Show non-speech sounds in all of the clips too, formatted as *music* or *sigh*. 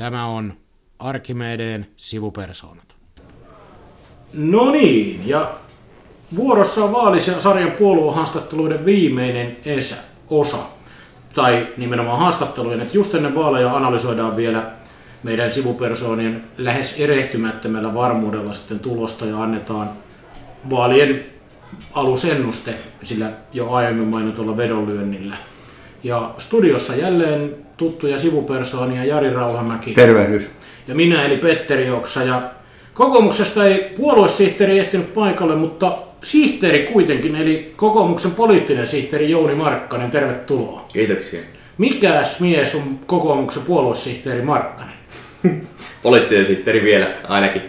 Tämä on Arkimedeen sivupersoonat. No niin, ja vuorossa on vaalisarjan puoluehaastatteluiden viimeinen esä, osa. Tai nimenomaan haastattelujen, että just ennen vaaleja analysoidaan vielä meidän sivupersoonien lähes erehtymättömällä varmuudella sitten tulosta ja annetaan vaalien alusennuste sillä jo aiemmin mainitulla vedonlyönnillä. Ja studiossa jälleen tuttuja sivupersoonia Jari Rauhamäki. Tervehdys. Ja minä eli Petteri Oksa. Ja kokoomuksesta ei puoluesihteeri ehtinyt paikalle, mutta sihteeri kuitenkin, eli kokoomuksen poliittinen sihteeri Jouni Markkanen, tervetuloa. Kiitoksia. Mikäs mies on kokoomuksen puoluesihteeri Markkanen? *laughs* Poliittinen sihteeri vielä ainakin.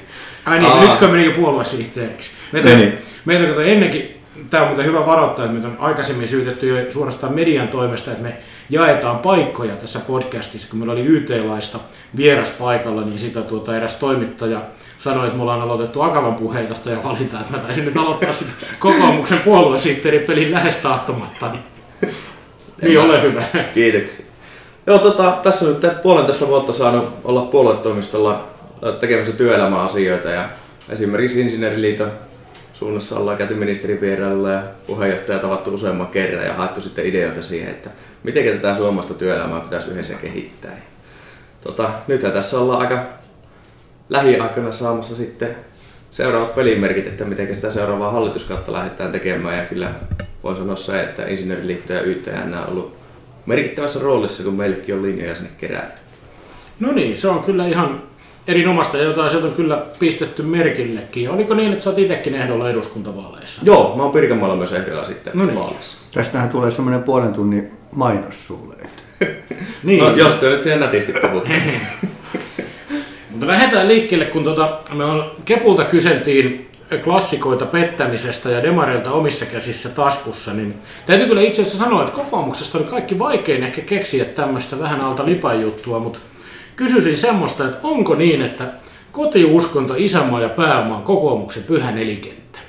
Ai niin, Aa. nytkö meni jo puoluesihteeriksi? Meitä, niin. meitä kato ennenkin, tämä on muuten hyvä varoittaa, että meitä on aikaisemmin syytetty jo suorastaan median toimesta, että me jaetaan paikkoja tässä podcastissa. Kun meillä oli YT-laista vieras paikalla, niin sitä tuota eräs toimittaja sanoi, että mulla on aloitettu Akavan puheenjohtaja valinta, että mä taisin nyt aloittaa sitä kokoomuksen puoluesihteeripelin lähes tahtomatta. Niin, niin ole hyvä. Kiitoksia. Joo, tota, tässä on nyt puolentoista vuotta saanut olla puoluetoimistolla tekemässä työelämäasioita ja esimerkiksi Insinööriliiton suunnassa ollaan käyty ministerivierailulla ja puheenjohtaja tavattu useamman kerran ja haettu sitten ideoita siihen, että miten tätä suomalaista työelämää pitäisi yhdessä kehittää. Tota, nythän tässä ollaan aika lähiaikoina saamassa sitten seuraavat pelimerkit, että miten sitä seuraavaa hallituskautta lähdetään tekemään. Ja kyllä voin sanoa se, että Insinööriliitto ja YTN on ollut merkittävässä roolissa, kun meillekin on linjoja sinne keräilty. No niin, se on kyllä ihan erinomaista ja jotain sieltä on kyllä pistetty merkillekin. Oliko niin, että sä oot itsekin ehdolla eduskuntavaaleissa? Joo, mä oon Pirkanmaalla myös ehdolla sitten no niin. vaaleissa. Tästähän tulee semmoinen puolen tunnin mainos sulle. *laughs* niin. No, jos te nyt siihen nätisti puhutte. *laughs* Mutta lähdetään liikkeelle, kun tota, me on, Kepulta kyseltiin klassikoita pettämisestä ja demareilta omissa käsissä taskussa, niin täytyy kyllä itse asiassa sanoa, että kokoomuksesta oli kaikki vaikein ehkä keksiä tämmöistä vähän alta lipan juttua, mutta kysyisin semmoista, että onko niin, että kotiuskonto, isämaa ja pääoma on kokoomuksen pyhä nelikenttä?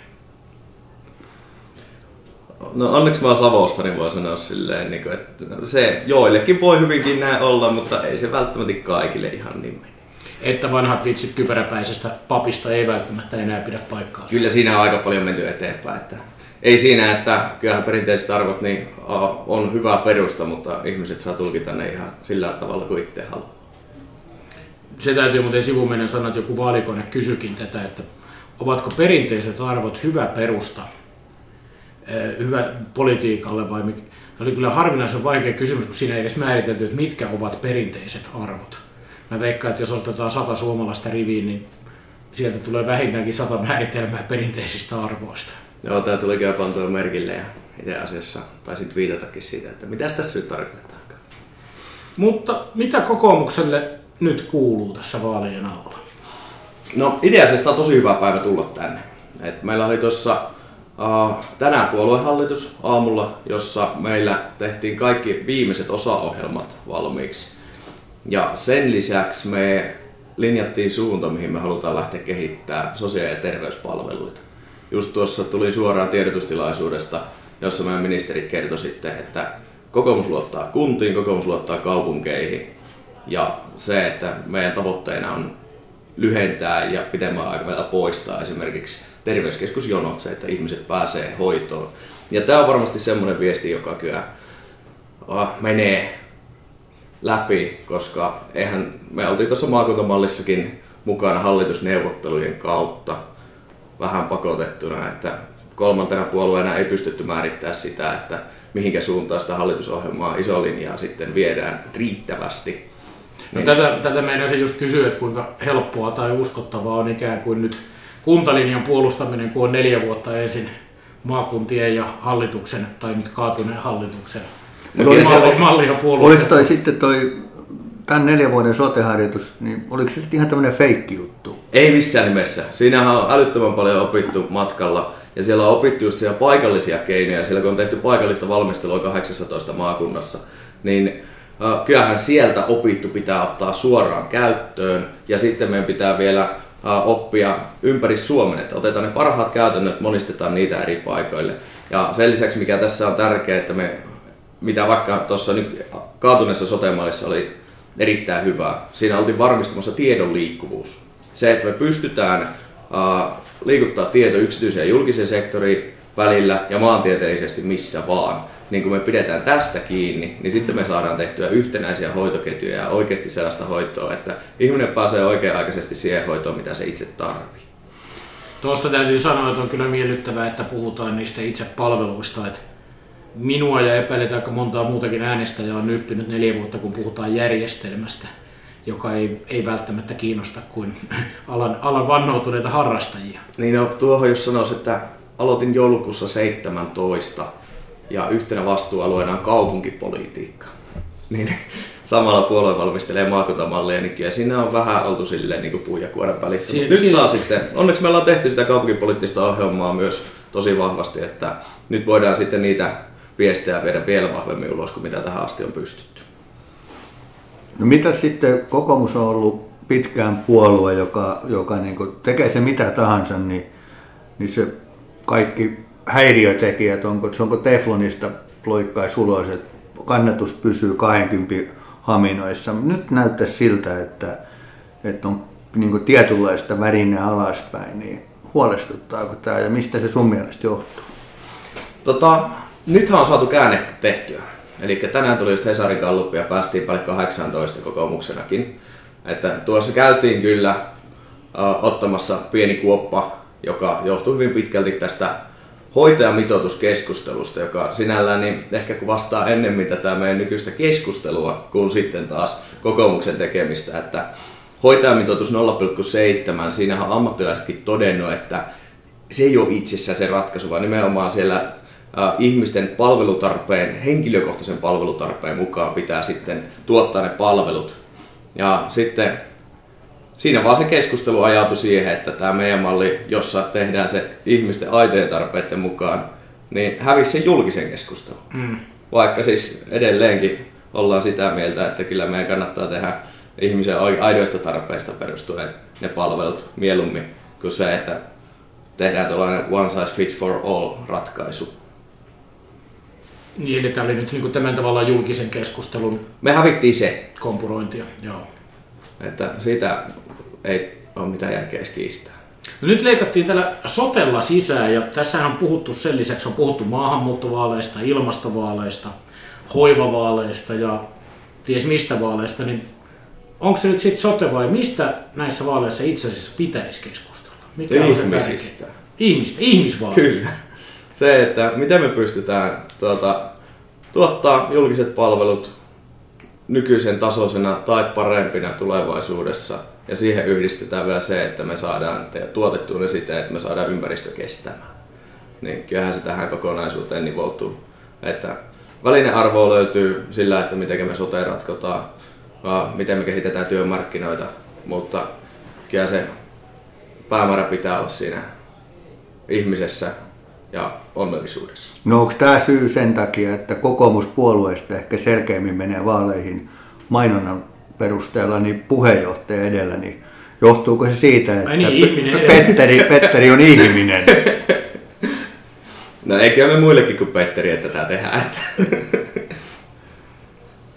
No onneksi mä oon Savosta, niin voi sanoa silleen, niin että se joillekin voi hyvinkin näin olla, mutta ei se välttämättä kaikille ihan niin mene. Että vanhat vitsit kypäräpäisestä papista ei välttämättä enää pidä paikkaa. Kyllä siinä on aika paljon menty eteenpäin. Että ei siinä, että kyllähän perinteiset arvot niin on hyvä perusta, mutta ihmiset saa tulkita ne ihan sillä tavalla kuin itse haluaa se täytyy muuten sivumennen sanoa, että joku vaalikone kysyikin tätä, että ovatko perinteiset arvot hyvä perusta eh, hyvä politiikalle vai mikä? Se oli kyllä harvinaisen vaikea kysymys, kun siinä ei edes määritelty, että mitkä ovat perinteiset arvot. Mä veikkaan, että jos otetaan sata suomalaista riviin, niin sieltä tulee vähintäänkin sata määritelmää perinteisistä arvoista. Joo, tämä tuli kyllä pantua merkille ja itse asiassa taisit viitatakin siitä, että mitä tässä nyt tarkoitetaan. Mutta mitä kokoomukselle nyt kuuluu tässä vaalien alla? No itse asiassa on tosi hyvä päivä tulla tänne. Et meillä oli tuossa uh, tänään puoluehallitus aamulla, jossa meillä tehtiin kaikki viimeiset osaohjelmat valmiiksi. Ja sen lisäksi me linjattiin suunta, mihin me halutaan lähteä kehittämään sosiaali- ja terveyspalveluita. Just tuossa tuli suoraan tiedotustilaisuudesta, jossa meidän ministerit kertoi sitten, että kokoomus luottaa kuntiin, kokoomus luottaa kaupunkeihin ja se, että meidän tavoitteena on lyhentää ja pitemmän aikavälillä poistaa esimerkiksi terveyskeskusjonot, se, että ihmiset pääsee hoitoon. Ja tämä on varmasti semmoinen viesti, joka kyllä uh, menee läpi, koska eihän me oltiin tuossa maakuntamallissakin mukana hallitusneuvottelujen kautta vähän pakotettuna, että kolmantena puolueena ei pystytty määrittämään sitä, että mihinkä suuntaan sitä hallitusohjelmaa iso linjaa sitten viedään riittävästi No niin. tätä, tätä meidän se just kysyä, että kuinka helppoa tai uskottavaa on ikään kuin nyt kuntalinjan puolustaminen, kun on neljä vuotta ensin maakuntien ja hallituksen, tai nyt kaatuneen hallituksen malli, malli, mallia Oliko toi sitten toi tämän neljän vuoden soteharjoitus, niin oliko se sitten ihan tämmöinen feikki juttu? Ei missään nimessä. Siinähän on älyttömän paljon opittu matkalla. Ja siellä on opittu just siellä paikallisia keinoja. Siellä kun on tehty paikallista valmistelua 18 maakunnassa, niin kyllähän sieltä opittu pitää ottaa suoraan käyttöön ja sitten meidän pitää vielä oppia ympäri Suomen, että otetaan ne parhaat käytännöt, monistetaan niitä eri paikoille. Ja sen lisäksi, mikä tässä on tärkeää, että me, mitä vaikka tuossa nyt kaatuneessa sote oli erittäin hyvää. Siinä oltiin varmistamassa tiedon liikkuvuus. Se, että me pystytään liikuttaa tieto yksityisen ja julkisen sektorin välillä ja maantieteellisesti missä vaan, niin kun me pidetään tästä kiinni, niin sitten me saadaan tehtyä yhtenäisiä hoitoketjuja ja oikeasti sellaista hoitoa, että ihminen pääsee oikea-aikaisesti siihen hoitoon, mitä se itse tarvitsee. Tuosta täytyy sanoa, että on kyllä miellyttävää, että puhutaan niistä itse palveluista. Että minua ja epäilet aika montaa muutakin äänestäjää on nyppinyt neljä vuotta, kun puhutaan järjestelmästä, joka ei, ei välttämättä kiinnosta kuin *laughs* alan, alan vannoutuneita harrastajia. Niin no, tuohon jos sanoisi, että aloitin joulukuussa 17 ja yhtenä vastuualueena on kaupunkipolitiikka. Niin *laughs* samalla puolue valmistelee maakuntamallia niin ja siinä on vähän oltu silleen niin kuin puun ja kuoren välissä. Siin, nyt siin... saa sitten, onneksi me ollaan tehty sitä kaupunkipoliittista ohjelmaa myös tosi vahvasti, että nyt voidaan sitten niitä viestejä viedä vielä vahvemmin ulos kuin mitä tähän asti on pystytty. No mitä sitten, kokoomus on ollut pitkään puolue, joka, joka niin tekee se mitä tahansa, niin, niin se kaikki häiriötekijät, onko, onko teflonista loikkaisi ulos, että kannatus pysyy 20 haminoissa. Nyt näyttää siltä, että, että on niin tietynlaista värinää alaspäin, niin huolestuttaako tämä ja mistä se sun mielestä johtuu? Tota, nythän on saatu käänne tehtyä. Eli tänään tuli just Hesarin kalluppi ja päästiin paljon 18 kokoomuksenakin. Että tuossa käytiin kyllä uh, ottamassa pieni kuoppa, joka johtuu hyvin pitkälti tästä hoitajamitoituskeskustelusta, joka sinällään niin ehkä vastaa ennemmin tätä meidän nykyistä keskustelua kuin sitten taas kokoomuksen tekemistä, että hoitajamitoitus 0,7, siinähän on ammattilaisetkin todennut, että se ei ole itsessään se ratkaisu, vaan nimenomaan siellä ihmisten palvelutarpeen, henkilökohtaisen palvelutarpeen mukaan pitää sitten tuottaa ne palvelut. Ja sitten siinä vaan se keskustelu ajautui siihen, että tämä meidän malli, jossa tehdään se ihmisten aitojen tarpeiden mukaan, niin hävisi sen julkisen keskustelun. Mm. Vaikka siis edelleenkin ollaan sitä mieltä, että kyllä meidän kannattaa tehdä ihmisen aidoista tarpeista perustuen ne palvelut mieluummin kuin se, että tehdään tällainen one size fits for all ratkaisu. Niin, eli tämä oli nyt niin kuin tämän tavalla julkisen keskustelun... Me hävittiin se. Kompurointia, joo. Että sitä ei ole mitään järkeä kiistää. No nyt leikattiin tällä sotella sisään ja tässä on puhuttu sen lisäksi, on puhuttu maahanmuuttovaaleista, ilmastovaaleista, hoivavaaleista ja ties mistä vaaleista, niin onko se nyt sitten sote vai mistä näissä vaaleissa itse asiassa pitäisi keskustella? Mikä Ihmisistä. On se Ihmistä, ihmisvaaleista. Kyllä. Se, että miten me pystytään tuota, tuottaa julkiset palvelut nykyisen tasoisena tai parempina tulevaisuudessa. Ja siihen yhdistetään vielä se, että me saadaan tuotettua ne siten, että me saadaan ympäristö kestämään. Niin kyllähän se tähän kokonaisuuteen nivoutuu. Että välinearvoa löytyy sillä, että miten me sote ratkotaan, miten me kehitetään työmarkkinoita, mutta kyllä se päämäärä pitää olla siinä ihmisessä ja onnellisuudessa. No onko tämä syy sen takia, että kokoomuspuolueesta ehkä selkeämmin menee vaaleihin mainonnan perusteella niin puheenjohtaja edellä, niin johtuuko se siitä, että niin, Petteri, Petteri on ihminen? *laughs* No eikö me muillekin kuin Petteri, että tätä tehdään. *laughs*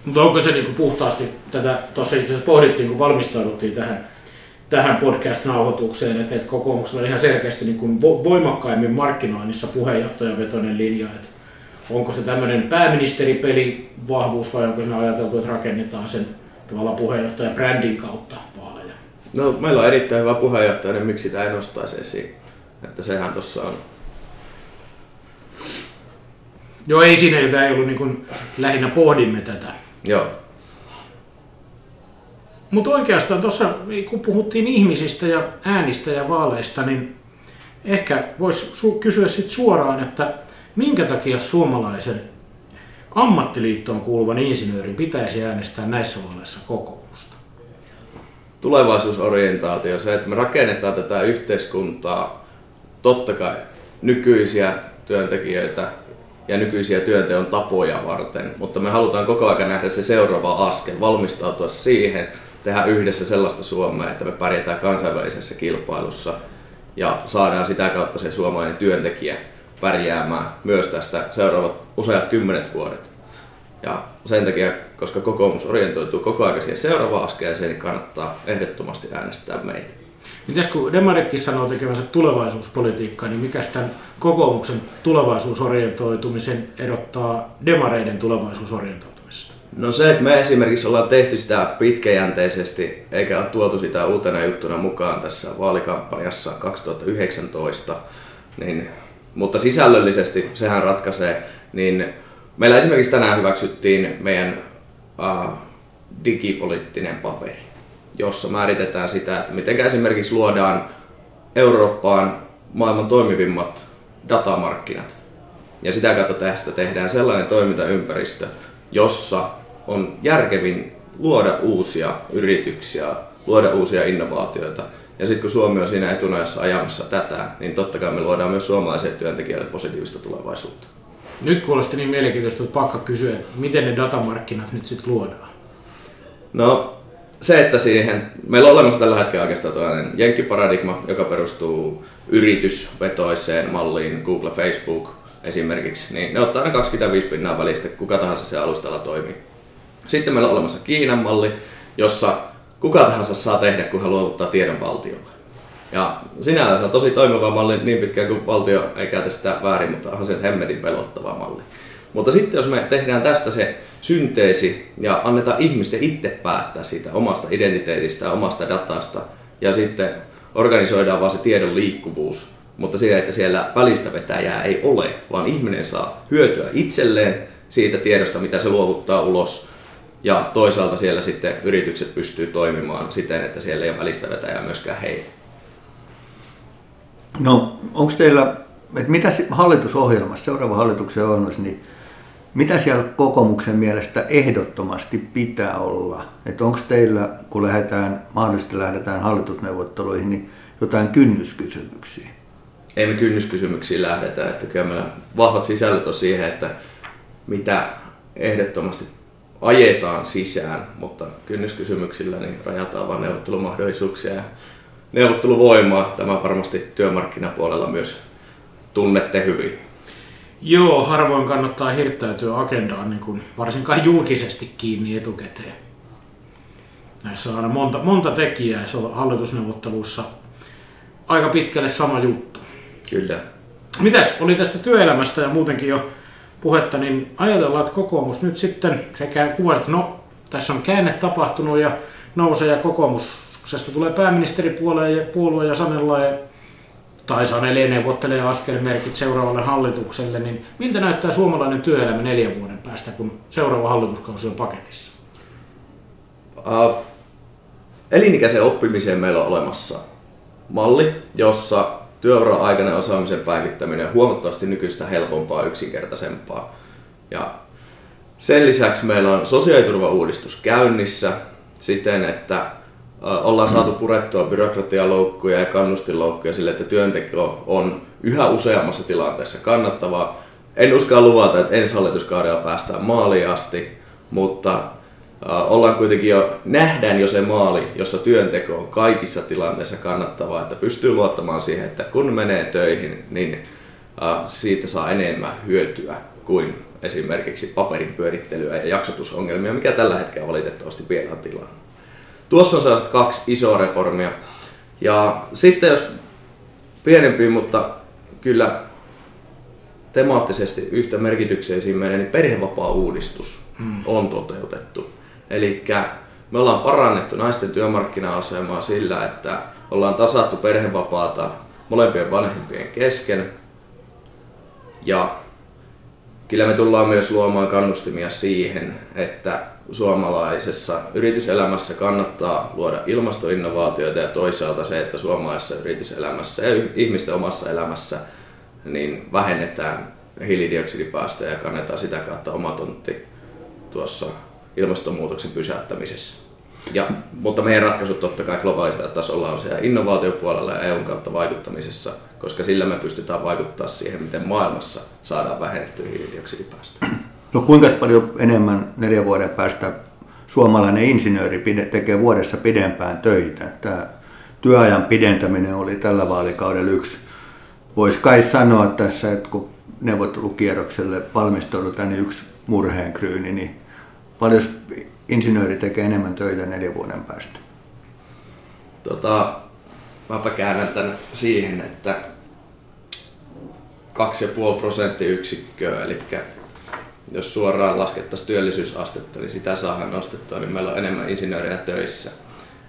Mutta onko se niinku puhtaasti, tätä tuossa itse asiassa pohdittiin, kun valmistauduttiin tähän, tähän podcast-nauhoitukseen, että, että kokoomuksella on ihan selkeästi niin kuin voimakkaimmin markkinoinnissa puheenjohtajavetoinen linja, että onko se tämmöinen pääministeripeli vahvuus vai onko se ajateltu, että rakennetaan sen tavallaan puheenjohtaja brändin kautta vaaleja? No meillä on erittäin hyvä puheenjohtaja, niin miksi sitä ei nostaisi esiin? Että sehän tuossa on Joo, ei siinä, jota ei ollut niin kuin, lähinnä pohdimme tätä. Joo. Mutta oikeastaan tuossa, kun puhuttiin ihmisistä ja äänistä ja vaaleista, niin ehkä voisi kysyä sit suoraan, että minkä takia suomalaisen ammattiliittoon kuuluvan insinöörin pitäisi äänestää näissä vaaleissa kokoomusta? Tulevaisuusorientaatio, se, että me rakennetaan tätä yhteiskuntaa, totta kai nykyisiä työntekijöitä ja nykyisiä työnteon tapoja varten, mutta me halutaan koko ajan nähdä se seuraava askel, valmistautua siihen, tehdä yhdessä sellaista Suomea, että me pärjätään kansainvälisessä kilpailussa ja saadaan sitä kautta se suomalainen työntekijä pärjäämään myös tästä seuraavat useat kymmenet vuodet. Ja sen takia, koska kokoomus orientoituu koko ajan siihen seuraavaan askeeseen, niin kannattaa ehdottomasti äänestää meitä. Mites kun demaritkin sanoo tekevänsä tulevaisuuspolitiikkaa, niin mikä tämän kokoomuksen tulevaisuusorientoitumisen erottaa demareiden tulevaisuusorientoitumisesta? No se, että me esimerkiksi ollaan tehty sitä pitkäjänteisesti, eikä ole tuotu sitä uutena juttuna mukaan tässä vaalikampanjassa 2019, niin, mutta sisällöllisesti sehän ratkaisee, niin meillä esimerkiksi tänään hyväksyttiin meidän uh, digipoliittinen paperi, jossa määritetään sitä, että miten esimerkiksi luodaan Eurooppaan maailman toimivimmat datamarkkinat. Ja sitä kautta tästä tehdään sellainen toimintaympäristö, jossa on järkevin luoda uusia yrityksiä, luoda uusia innovaatioita. Ja sitten kun Suomi on siinä etunojassa ajamassa tätä, niin totta kai me luodaan myös suomalaisille työntekijöille positiivista tulevaisuutta. Nyt kuulosti niin mielenkiintoista, että pakka kysyä, miten ne datamarkkinat nyt sitten luodaan? No se, että siihen, meillä on olemassa tällä hetkellä oikeastaan tällainen jenkkiparadigma, joka perustuu yritysvetoiseen malliin, Google, Facebook esimerkiksi, niin ne ottaa ne 25 pinnaa välistä, kuka tahansa se alustalla toimii. Sitten meillä on olemassa Kiinan malli, jossa kuka tahansa saa tehdä, kun hän luovuttaa tiedon valtiolle. Ja sinällään se on tosi toimiva malli niin pitkään kuin valtio ei käytä sitä väärin, mutta onhan se hemmetin pelottava malli. Mutta sitten jos me tehdään tästä se synteesi ja annetaan ihmisten itse päättää siitä omasta identiteetistä omasta datasta ja sitten organisoidaan vaan se tiedon liikkuvuus, mutta se, että siellä välistä vetäjää ei ole, vaan ihminen saa hyötyä itselleen siitä tiedosta, mitä se luovuttaa ulos. Ja toisaalta siellä sitten yritykset pystyy toimimaan siten, että siellä ei ole välistä vetäjää myöskään heille. No, onko teillä, että mitä hallitusohjelmassa, seuraava hallituksen ohjelmassa, niin mitä siellä kokoomuksen mielestä ehdottomasti pitää olla? Että onko teillä, kun lähdetään, mahdollisesti lähdetään hallitusneuvotteluihin, niin jotain kynnyskysymyksiä? Ei me kynnyskysymyksiin lähdetä, että kyllä meillä vahvat sisällöt on siihen, että mitä ehdottomasti ajetaan sisään, mutta kynnyskysymyksillä niin rajataan vain neuvottelumahdollisuuksia ja neuvotteluvoimaa. Tämä varmasti työmarkkinapuolella myös tunnette hyvin. Joo, harvoin kannattaa hirttäytyä agendaan niin kuin varsinkaan julkisesti kiinni etukäteen. Näissä on aina monta, monta tekijää, se on hallitusneuvotteluissa aika pitkälle sama juttu. Kyllä. Mitäs oli tästä työelämästä ja muutenkin jo puhetta, niin ajatellaan, että kokoomus nyt sitten, sekä kuvasit, no tässä on käänne tapahtunut ja nousee ja kokoomuksesta tulee pääministeripuolue ja puolue ja ja tai sanelee neuvottelee askelmerkit seuraavalle hallitukselle, niin miltä näyttää suomalainen työelämä neljän vuoden päästä, kun seuraava hallituskausi on paketissa? Uh, elinikäisen oppimiseen meillä on olemassa malli, jossa työuran aikainen osaamisen päivittäminen on huomattavasti nykyistä helpompaa yksinkertaisempaa. Ja sen lisäksi meillä on sosiaaliturvauudistus käynnissä siten, että ollaan saatu purettua byrokratialoukkuja ja kannustinloukkuja sille, että työnteko on yhä useammassa tilanteessa kannattavaa. En uskalla luvata, että ensi hallituskaudella päästään maaliin asti, mutta ollaan kuitenkin jo, nähdään jo se maali, jossa työnteko on kaikissa tilanteissa kannattavaa, että pystyy luottamaan siihen, että kun menee töihin, niin siitä saa enemmän hyötyä kuin esimerkiksi paperin pyörittelyä ja jaksotusongelmia, mikä tällä hetkellä valitettavasti vielä on tilanne. Tuossa on sellaiset kaksi isoa reformia. Ja sitten jos pienempi, mutta kyllä temaattisesti yhtä merkityksellisiin menee, niin perhevapaa-uudistus hmm. on toteutettu. Eli me ollaan parannettu naisten työmarkkina-asemaa sillä, että ollaan tasattu perhevapaata molempien vanhempien kesken. Ja kyllä me tullaan myös luomaan kannustimia siihen, että suomalaisessa yrityselämässä kannattaa luoda ilmastoinnovaatioita ja toisaalta se, että suomalaisessa yrityselämässä ja ihmisten omassa elämässä niin vähennetään hiilidioksidipäästöjä ja kannetaan sitä kautta oma tontti tuossa ilmastonmuutoksen pysäyttämisessä. Ja, mutta meidän ratkaisut totta kai globaalisella tasolla on siellä innovaatiopuolella ja EUn kautta vaikuttamisessa, koska sillä me pystytään vaikuttaa siihen, miten maailmassa saadaan vähennettyä hiilidioksidipäästöjä. No kuinka paljon enemmän neljän vuoden päästä suomalainen insinööri tekee vuodessa pidempään töitä? Tämä työajan pidentäminen oli tällä vaalikaudella yksi. Voisi kai sanoa tässä, että kun neuvottelukierrokselle valmistaudutaan, niin yksi murheenkryyni, niin paljon insinööri tekee enemmän töitä neljän vuoden päästä? Tota, mäpä käännän tämän siihen, että 2,5 prosenttiyksikköä, eli jos suoraan laskettaisiin työllisyysastetta, niin sitä saadaan nostettua, niin meillä on enemmän insinöörejä töissä.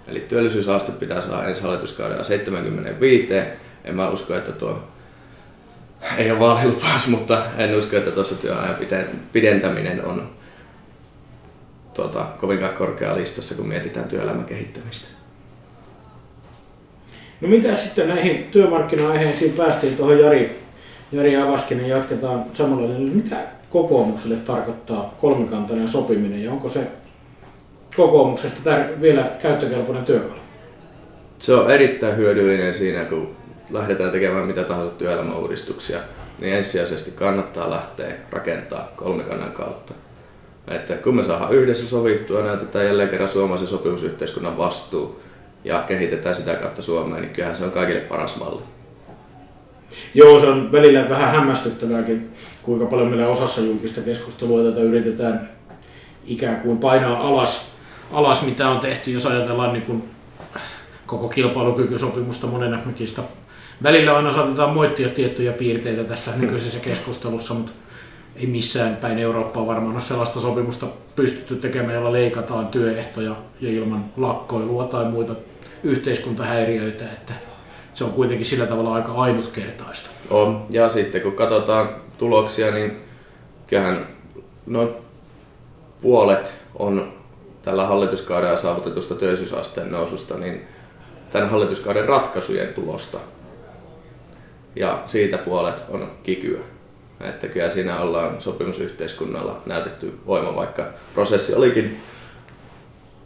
Eli työllisyysaste pitää saada ensi hallituskaudella 75. En mä usko, että tuo ei ole vaalilupaus, mutta en usko, että tuossa työajan pidentäminen on tuota, kovinkaan korkea listassa, kun mietitään työelämän kehittämistä. No mitä sitten näihin työmarkkina-aiheisiin päästiin tuohon Jari, Jari avaskin, niin jatketaan samalla. Mitä kokoomukselle tarkoittaa kolmikantainen sopiminen ja onko se kokoomuksesta tär- vielä käyttökelpoinen työkalu? Se on erittäin hyödyllinen siinä, kun lähdetään tekemään mitä tahansa työelämäuudistuksia, niin ensisijaisesti kannattaa lähteä rakentaa kolmikannan kautta. Että kun me saadaan yhdessä sovittua, näytetään jälleen kerran suomalaisen sopimusyhteiskunnan vastuu ja kehitetään sitä kautta Suomea, niin kyllähän se on kaikille paras malli. Joo, se on välillä vähän hämmästyttävääkin, kuinka paljon meillä osassa julkista keskustelua tätä yritetään ikään kuin painaa alas, alas mitä on tehty, jos ajatellaan niin kuin koko kilpailukykysopimusta monen mekistä. Välillä aina saatetaan moittia tiettyjä piirteitä tässä nykyisessä keskustelussa, mutta ei missään päin Eurooppaa varmaan ole sellaista sopimusta pystytty tekemään, jolla leikataan työehtoja ja ilman lakkoilua tai muita yhteiskuntahäiriöitä, että se on kuitenkin sillä tavalla aika ainutkertaista. On, ja sitten kun katsotaan tuloksia, niin kyllähän noin puolet on tällä hallituskaudella saavutetusta työllisyysasteen noususta, niin tämän hallituskauden ratkaisujen tulosta. Ja siitä puolet on kikyä. Että kyllä siinä ollaan sopimusyhteiskunnalla näytetty voima, vaikka prosessi olikin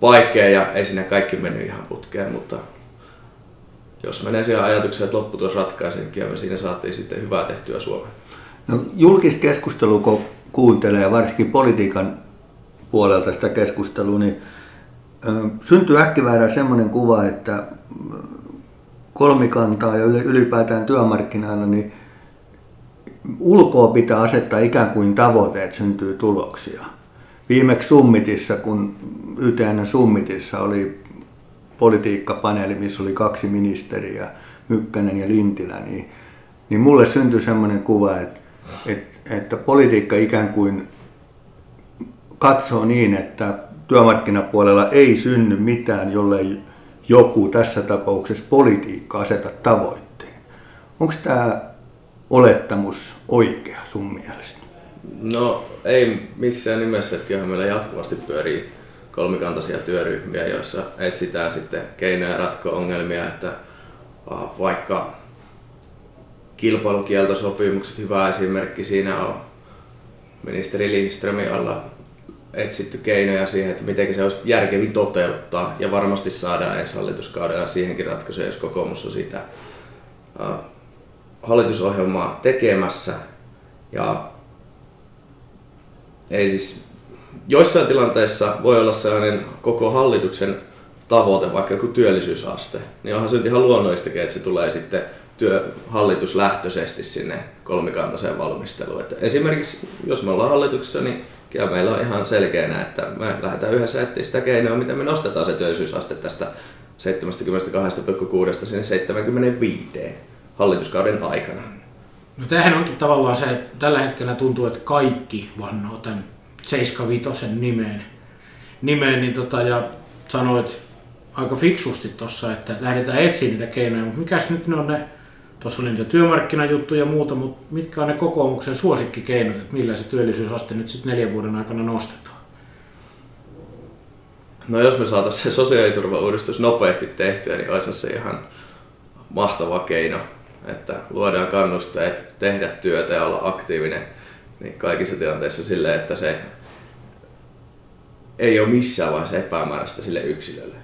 vaikea ja ei sinne kaikki mennyt ihan putkeen, mutta jos menee siihen ajatukseen, että lopputulos ratkaisee, niin me siinä saatiin sitten hyvää tehtyä Suomeen. No, julkista keskustelua, kun kuuntelee, varsinkin politiikan puolelta sitä keskustelua, niin syntyy äkkiväärä semmoinen kuva, että kolmikantaa ja ylipäätään työmarkkinoilla, niin ulkoa pitää asettaa ikään kuin tavoite, että syntyy tuloksia. Viimeksi Summitissa, kun YTN Summitissa oli politiikkapaneeli, missä oli kaksi ministeriä, Mykkänen ja Lintilä, niin, niin mulle syntyi sellainen kuva, että, että, että politiikka ikään kuin katsoo niin, että työmarkkinapuolella ei synny mitään, jollei joku tässä tapauksessa politiikka aseta tavoitteen. Onko tämä olettamus oikea sun mielestä? No ei missään nimessä, että kyllähän meillä jatkuvasti pyörii kolmikantaisia työryhmiä, joissa etsitään sitten keinoja ratkoa ongelmia, että vaikka kilpailukieltosopimukset, hyvä esimerkki siinä on ministeri Lindströmin alla etsitty keinoja siihen, että miten se olisi järkevin toteuttaa ja varmasti saadaan ensi hallituskaudella siihenkin ratkaisuja, jos kokoomus on sitä hallitusohjelmaa tekemässä. Ja ei siis, joissain tilanteissa voi olla sellainen koko hallituksen tavoite, vaikka joku työllisyysaste, niin onhan se nyt ihan luonnollistakin, että se tulee sitten työ, hallituslähtöisesti sinne kolmikantaiseen valmisteluun. Että esimerkiksi jos me ollaan hallituksessa, niin kyllä meillä on ihan selkeänä, että me lähdetään yhdessä etsiä sitä keinoa, miten me nostetaan se työllisyysaste tästä 72,6 sinne 75 hallituskauden aikana. No tämähän onkin tavallaan se, että tällä hetkellä tuntuu, että kaikki vannoo tämän 75 nimeen, nimeen niin tota, ja sanoit aika fiksusti tuossa, että lähdetään etsiä niitä keinoja, mutta mikäs nyt ne on ne, tuossa oli niitä työmarkkinajuttuja ja muuta, mutta mitkä on ne kokoomuksen suosikkikeinot, että millä se työllisyysaste nyt sitten neljän vuoden aikana nostetaan? No jos me saataisiin se sosiaaliturvauudistus nopeasti tehtyä, niin olisi se ihan mahtava keino että luodaan kannusteet tehdä työtä ja olla aktiivinen niin kaikissa tilanteissa silleen, että se ei ole missään vaiheessa epämääräistä sille yksilölle.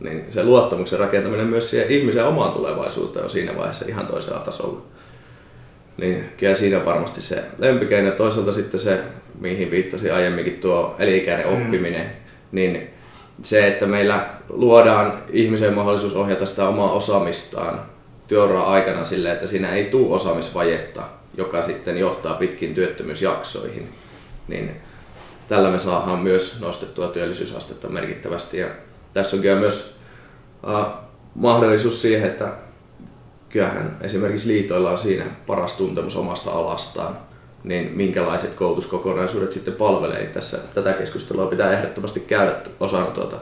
Niin se luottamuksen rakentaminen myös siihen ihmisen omaan tulevaisuuteen on siinä vaiheessa ihan toisella tasolla. Niin kyllä siinä varmasti se lempikeino. Toisaalta sitten se, mihin viittasi aiemminkin tuo elikäinen mm. oppiminen, mm. niin se, että meillä luodaan ihmisen mahdollisuus ohjata sitä omaa osaamistaan työuraa aikana sille, että siinä ei tule osaamisvajetta, joka sitten johtaa pitkin työttömyysjaksoihin. Niin tällä me saadaan myös nostettua työllisyysastetta merkittävästi. Ja tässä on kyllä myös uh, mahdollisuus siihen, että kyllähän esimerkiksi liitoilla on siinä paras tuntemus omasta alastaan, niin minkälaiset koulutuskokonaisuudet sitten palvelee tässä. Tätä keskustelua pitää ehdottomasti käydä osana tuota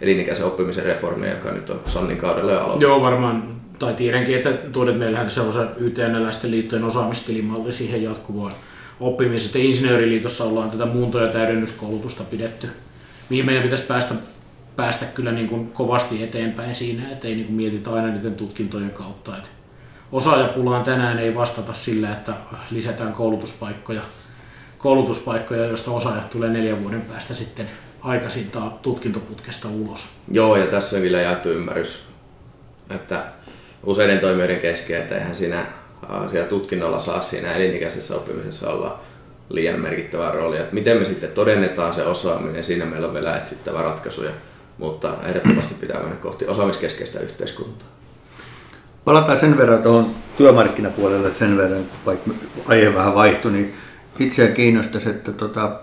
elinikäisen oppimisen reformia, joka nyt on Sannin kaudella jo. Joo, varmaan, tai tiedänkin, että tuodet meillähän se on se YTNläisten liittojen osaamistilimalli siihen jatkuvaan oppimiseen. Insinööriliitossa ollaan tätä muunto- ja täydennyskoulutusta pidetty. Mihin meidän pitäisi päästä, päästä kyllä niin kuin kovasti eteenpäin siinä, että ei niin kuin mietitä aina niiden tutkintojen kautta. Että osaajapulaan tänään ei vastata sillä, että lisätään koulutuspaikkoja, koulutuspaikkoja joista osaajat tulee neljän vuoden päästä sitten aikaisintaan tutkintoputkesta ulos. Joo, ja tässä vielä jaettu ymmärrys, että useiden toimijoiden kesken, että eihän siinä siellä tutkinnolla saa siinä elinikäisessä oppimisessa olla liian merkittävää roolia. Että miten me sitten todennetaan se osaaminen, siinä meillä on vielä etsittävä ratkaisuja, mutta ehdottomasti pitää mennä kohti osaamiskeskeistä yhteiskuntaa. Palataan sen verran tuohon työmarkkinapuolelle sen verran, vaikka aihe vähän vaihtui, niin itseä kiinnostaisi, että tota,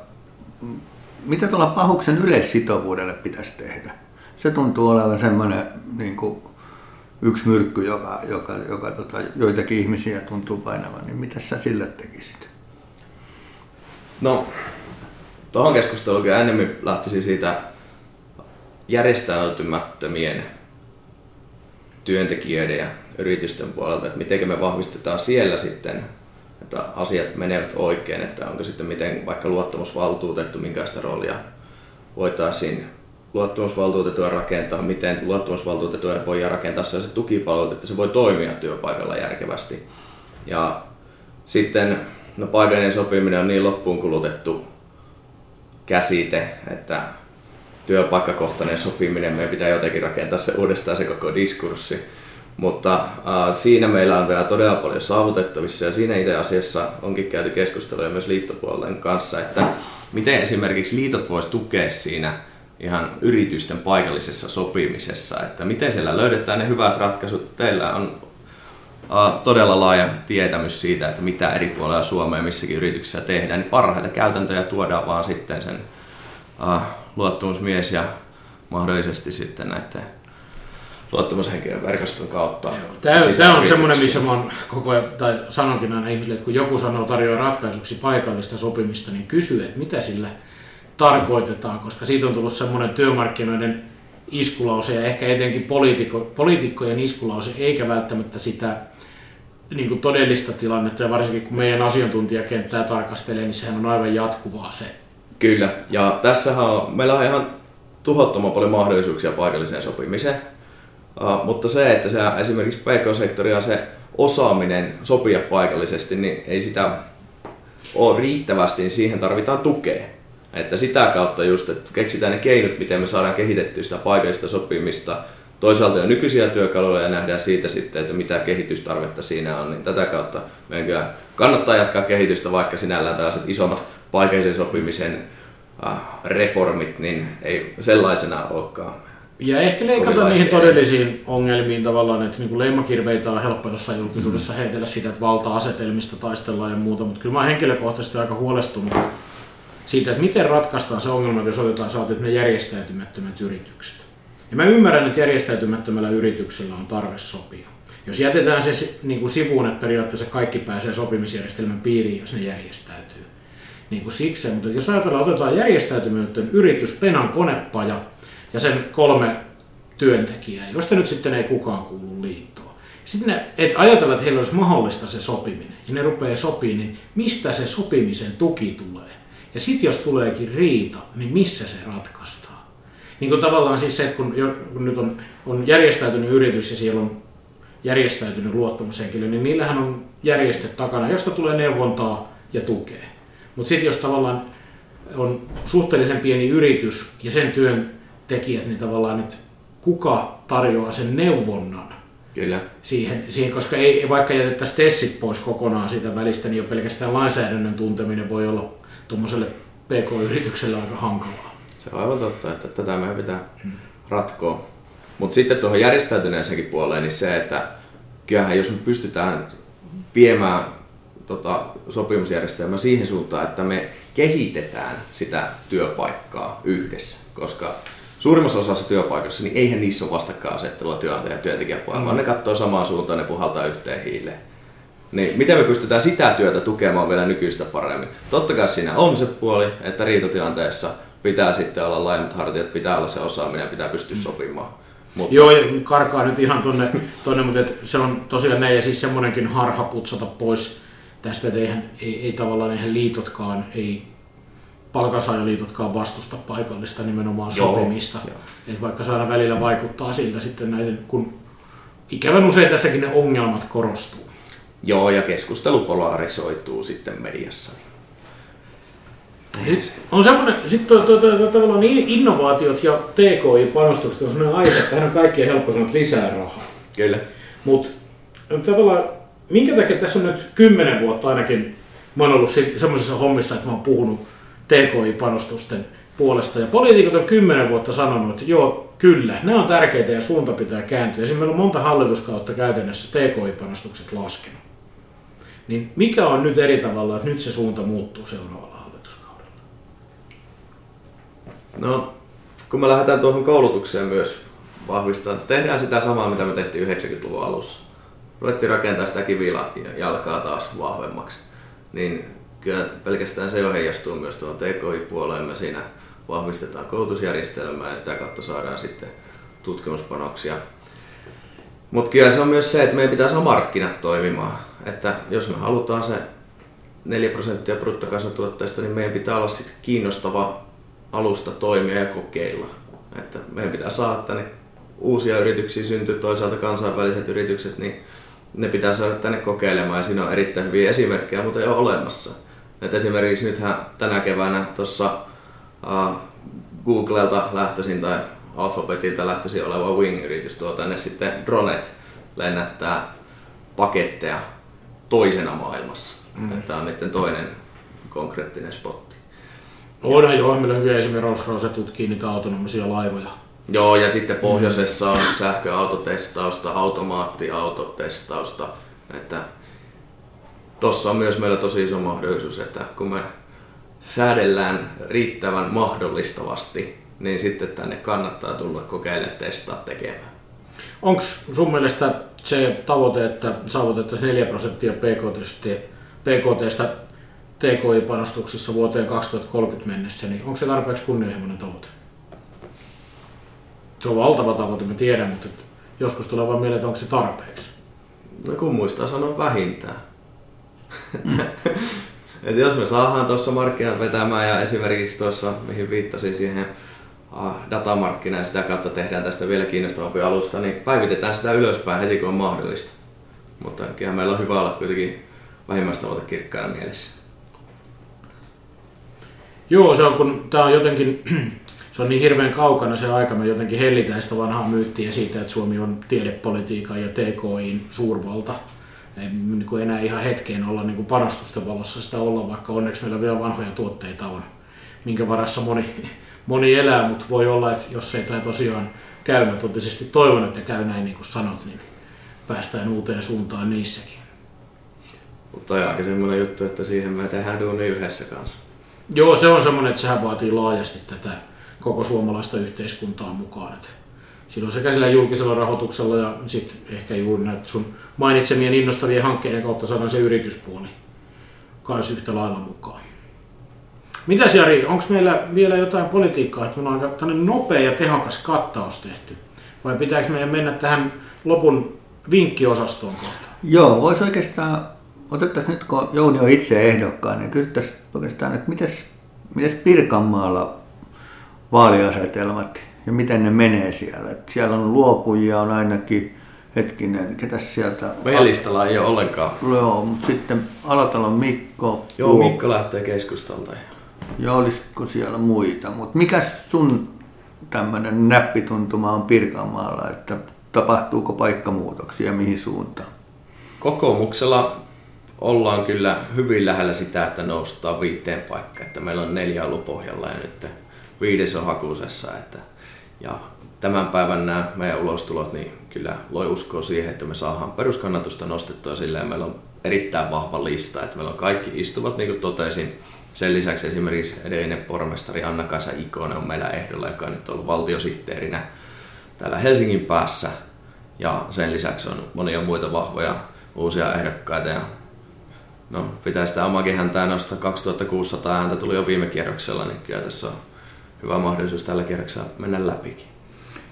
mitä tuolla pahuksen yleissitovuudelle pitäisi tehdä? Se tuntuu olevan semmoinen niin kuin, yksi myrkky, joka, joka, joka tota, joitakin ihmisiä tuntuu painavan, niin mitä sä sille tekisit? No, tuohon keskusteluun kyllä enemmän lähtisi siitä järjestäytymättömien työntekijöiden ja yritysten puolelta, että miten me vahvistetaan siellä sitten, että asiat menevät oikein, että onko sitten miten vaikka luottamusvaltuutettu, minkälaista roolia voitaisiin luottamusvaltuutettua rakentaa, miten luottamusvaltuutettua voi rakentaa sellaiset tukipalvelut, että se voi toimia työpaikalla järkevästi. Ja sitten no, paikallinen sopiminen on niin loppuun kulutettu käsite, että työpaikkakohtainen sopiminen, meidän pitää jotenkin rakentaa se uudestaan se koko diskurssi. Mutta äh, siinä meillä on vielä todella paljon saavutettavissa ja siinä itse asiassa onkin käyty keskusteluja myös liittopuolen kanssa, että miten esimerkiksi liitot voisi tukea siinä ihan yritysten paikallisessa sopimisessa, että miten siellä löydetään ne hyvät ratkaisut. Teillä on todella laaja tietämys siitä, että mitä eri puolilla Suomea missäkin yrityksissä tehdään, niin parhaita käytäntöjä tuodaan vaan sitten sen luottamusmies ja mahdollisesti sitten näiden luottamushenkilön verkoston kautta. Tämä, tämä on semmoinen, missä mä koko ajan, tai sanonkin aina ihmisille, että kun joku sanoo tarjoaa ratkaisuksi paikallista sopimista, niin kysy, että mitä sillä tarkoitetaan, koska siitä on tullut semmoinen työmarkkinoiden iskulause ja ehkä etenkin poliitikko, poliitikkojen iskulause, eikä välttämättä sitä niin kuin todellista tilannetta, ja varsinkin kun meidän asiantuntijakenttää tarkastelee, niin sehän on aivan jatkuvaa se. Kyllä, ja tässähän on, meillä on ihan tuhottoman paljon mahdollisuuksia paikalliseen sopimiseen, uh, mutta se, että se esimerkiksi PK-sektoria se osaaminen sopia paikallisesti, niin ei sitä ole riittävästi, niin siihen tarvitaan tukea. Että sitä kautta just, että keksitään ne keinot, miten me saadaan kehitettyä sitä paikallista sopimista, toisaalta jo nykyisiä työkaluja ja nähdään siitä sitten, että mitä kehitystarvetta siinä on, niin tätä kautta meidän kyllä kannattaa jatkaa kehitystä, vaikka sinällään tällaiset isommat paikallisen sopimisen äh, reformit, niin ei sellaisena olekaan. Ja ehkä leikata niihin todellisiin ongelmiin tavallaan, että niin leimakirveitä on helppo jossain julkisuudessa mm. heitellä sitä, että valta-asetelmista taistellaan ja muuta, mutta kyllä mä henkilökohtaisesti aika huolestunut siitä, että miten ratkaistaan se ongelma, jos otetaan saatit ne järjestäytymättömät yritykset. Ja mä ymmärrän, että järjestäytymättömällä yrityksellä on tarve sopia. Jos jätetään se niin kuin sivuun, että periaatteessa kaikki pääsee sopimisjärjestelmän piiriin, jos ne järjestäytyy. Niin kuin siksi, mutta jos ajatellaan, otetaan järjestäytymätön yritys, Penan konepaja ja sen kolme työntekijää, josta nyt sitten ei kukaan kuulu liittoon. Sitten ne, et ajatella, että heillä olisi mahdollista se sopiminen, ja ne rupeaa sopimaan, niin mistä se sopimisen tuki tulee? Ja sitten jos tuleekin riita, niin missä se ratkaistaan? Niin kuin tavallaan siis se, että kun, kun nyt on, on järjestäytynyt yritys ja siellä on järjestäytynyt luottamushenkilö, niin niillähän on järjeste takana, josta tulee neuvontaa ja tukea. Mutta sitten jos tavallaan on suhteellisen pieni yritys ja sen työntekijät, niin tavallaan, että kuka tarjoaa sen neuvonnan Kyllä. Siihen, siihen, koska ei, vaikka jätettäisiin tessit pois kokonaan siitä välistä, niin jo pelkästään lainsäädännön tunteminen voi olla tuommoiselle PK-yritykselle aika hankalaa. Se on aivan totta, että tätä meidän pitää hmm. ratkoa. Mutta sitten tuohon järjestäytyneeseenkin puoleen, niin se, että kyllähän jos me pystytään viemään tota, sopimusjärjestelmä siihen suuntaan, että me kehitetään sitä työpaikkaa yhdessä, koska suurimmassa osassa työpaikassa, niin eihän niissä ole vastakkainasettelua työnantaja ja työntekijäpuolella, mm. vaan ne katsoo samaan suuntaan, ne puhaltaa yhteen hiileen. Niin miten me pystytään sitä työtä tukemaan vielä nykyistä paremmin? Totta kai siinä on se puoli, että riitotilanteessa pitää sitten olla laajemmat hartiat, pitää olla se osaaminen ja pitää pystyä sopimaan. Mutta... Joo, karkaa nyt ihan tonne, tonne mutta et se on tosiaan näin ja siis semmoinenkin harha putsata pois tästä, että eihän, ei, ei tavallaan eihän liitotkaan, ei palkansaajaliitotkaan vastusta paikallista nimenomaan Joo, sopimista. Jo. Et vaikka se aina välillä vaikuttaa siltä sitten näiden, kun ikävän usein tässäkin ne ongelmat korostuu. Joo, ja keskustelu polarisoituu sitten mediassa. Niin. On semmoinen, sitten to, to, to, to, tavallaan innovaatiot ja TKI-panostukset on semmoinen aihe, että tähän on kaikkien helppo sanoa, lisää rahaa. Kyllä. Mutta tavallaan, minkä takia tässä on nyt kymmenen vuotta ainakin, mä oon ollut semmoisessa hommissa, että mä oon puhunut TKI-panostusten puolesta. Ja poliitikot on kymmenen vuotta sanonut, että joo, kyllä, ne on tärkeitä ja suunta pitää kääntyä. Esimerkiksi meillä on monta hallituskautta käytännössä TKI-panostukset laskenut. Niin mikä on nyt eri tavalla, että nyt se suunta muuttuu seuraavalla hallituskaudella? No, kun me lähdetään tuohon koulutukseen myös vahvistamaan, tehdään sitä samaa, mitä me tehtiin 90-luvun alussa. Ruvettiin rakentaa sitä kivijalkaa taas vahvemmaksi. Niin kyllä pelkästään se jo heijastuu myös tuon TKI-puoleen. Me siinä vahvistetaan koulutusjärjestelmää ja sitä kautta saadaan sitten tutkimuspanoksia. Mutta kyllä se on myös se, että meidän pitää saada markkinat toimimaan. Että jos me halutaan se 4 prosenttia bruttokansantuotteesta, niin meidän pitää olla sitten kiinnostava alusta toimia ja kokeilla. Että meidän pitää saada tänne uusia yrityksiä syntyä, toisaalta kansainväliset yritykset, niin ne pitää saada tänne kokeilemaan ja siinä on erittäin hyviä esimerkkejä, mutta ei ole olemassa. Et esimerkiksi nythän tänä keväänä tuossa uh, Googlelta lähtöisin tai Alphabetilta lähtöisin oleva Wing-yritys tuo tänne sitten dronet lennättää paketteja toisena maailmassa. Mm. Tämä on niiden toinen konkreettinen spotti. Onhan joo, meillä on hyviä esimerkiksi Rolls tutkii niitä autonomisia laivoja. Joo, ja sitten pohjoisessa on sähköautotestausta, automaattiautotestausta. Että tuossa on myös meillä tosi iso mahdollisuus, että kun me säädellään riittävän mahdollistavasti, niin sitten tänne kannattaa tulla kokeilemaan, testaa, tekemään. Onko sun mielestä se tavoite, että saavutettaisiin 4 prosenttia PKTstä, PKTstä TKI-panostuksissa vuoteen 2030 mennessä, niin onko se tarpeeksi kunnianhimoinen tavoite? Se on valtava tavoite, mä tiedän, mutta joskus tulee vaan mieleen, että onko se tarpeeksi. No kun muistaa sanoa vähintään. *laughs* Et jos me saadaan tuossa markkinat vetämään ja esimerkiksi tuossa, mihin viittasin siihen datamarkkina ja sitä kautta tehdään tästä vielä kiinnostavampi alusta, niin päivitetään sitä ylöspäin heti kun on mahdollista. Mutta kyllä meillä on hyvä olla kuitenkin vähimmäistavoite kirkkaana mielessä. Joo, se on kun tämä on jotenkin, *clears throat* se on niin hirveän kaukana se aika, me jotenkin hellitään sitä vanhaa myyttiä siitä, että Suomi on tiedepolitiikan ja TKIin suurvalta ei niin kuin enää ihan hetkeen olla niin kuin panostusten valossa sitä olla, vaikka onneksi meillä vielä vanhoja tuotteita on, minkä varassa moni, moni elää, mutta voi olla, että jos ei tämä tosiaan käy, mä totisesti toivon, että käy näin niin kuin sanot, niin päästään uuteen suuntaan niissäkin. Mutta on aika semmoinen juttu, että siihen me tehdään duuni yhdessä kanssa. Joo, se on semmoinen, että sehän vaatii laajasti tätä koko suomalaista yhteiskuntaa mukaan. Että silloin sekä sillä julkisella rahoituksella ja sitten ehkä juuri näitä sun mainitsemien innostavien hankkeiden kautta saadaan se yrityspuoli kanssa yhtä lailla mukaan. Mitäs Jari, onko meillä vielä jotain politiikkaa, että on aika nopea ja tehokas kattaus tehty? Vai pitääkö meidän mennä tähän lopun vinkkiosastoon kohtaan? Joo, voisi oikeastaan, otettaisiin nyt kun Jouni on itse ehdokkaan, niin kysyttäisiin oikeastaan, että mites, mites Pirkanmaalla vaaliasetelmat ja miten ne menee siellä. Et siellä on luopujia, on ainakin hetkinen, ketä sieltä... Meidän listalla ei ole ollenkaan. Joo, mutta sitten Alatalon Mikko. Joo. Mikko lähtee keskustalta. Ja olisiko siellä muita, mutta mikä sun tämmöinen näppituntuma on Pirkanmaalla, että tapahtuuko paikkamuutoksia mihin suuntaan? Kokoomuksella ollaan kyllä hyvin lähellä sitä, että noustaan viiteen paikkaan, että meillä on neljä ollut pohjalla ja nyt viides on hakusessa, että ja tämän päivän nämä meidän ulostulot niin kyllä loi uskoa siihen, että me saadaan peruskannatusta nostettua sillä meillä on erittäin vahva lista. Että meillä on kaikki istuvat, niin kuin totesin. Sen lisäksi esimerkiksi edellinen pormestari Anna-Kaisa Ikonen on meillä ehdolla, joka on nyt ollut valtiosihteerinä täällä Helsingin päässä. Ja sen lisäksi on monia muita vahvoja uusia ehdokkaita. Ja no, pitää sitä omakin häntää nostaa. 2600 ääntä tuli jo viime kierroksella, niin kyllä tässä on hyvä mahdollisuus tällä kierroksella mennä läpikin.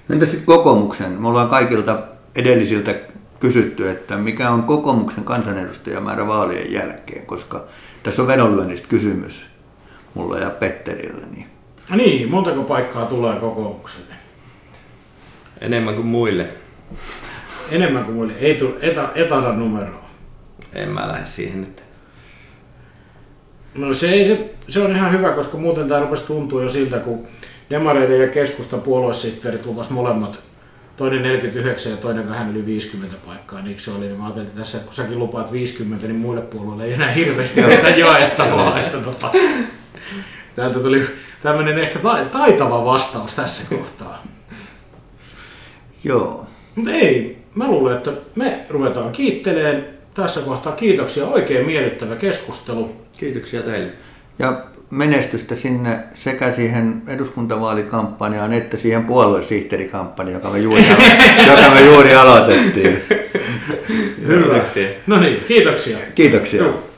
Entä sitten kokoomuksen? Me ollaan kaikilta edellisiltä kysytty, että mikä on kokoomuksen kansanedustajamäärä vaalien jälkeen, koska tässä on vedonlyönnistä kysymys mulla ja Petterillä. Niin. Niin, montako paikkaa tulee kokoomukselle? Enemmän kuin muille. Enemmän kuin muille. Ei tule eta, etada numeroa. En mä lähde siihen nyt. No se, ei, se, se on ihan hyvä, koska muuten tämä rupesi tuntua jo siltä, kun demareiden ja keskustan puoluesihteerit lupas molemmat toinen 49 ja toinen vähän yli 50 paikkaa, niin se oli, niin mä ajattelin että tässä, että kun säkin lupaat 50, niin muille puolueille ei enää hirveästi mitään jaettavaa. että tota, täältä tuli tämmöinen ehkä ta- taitava vastaus tässä kohtaa. Joo. Mutta ei, mä luulen, että me ruvetaan kiitteleen tässä kohtaa. Kiitoksia, oikein miellyttävä keskustelu. Kiitoksia teille. Ja menestystä sinne sekä siihen eduskuntavaalikampanjaan että siihen puoluesihteerikampanjaan, joka me juuri, *laughs* joka me juuri aloitettiin. Kiitoksia. No niin, kiitoksia. Kiitoksia. Joo.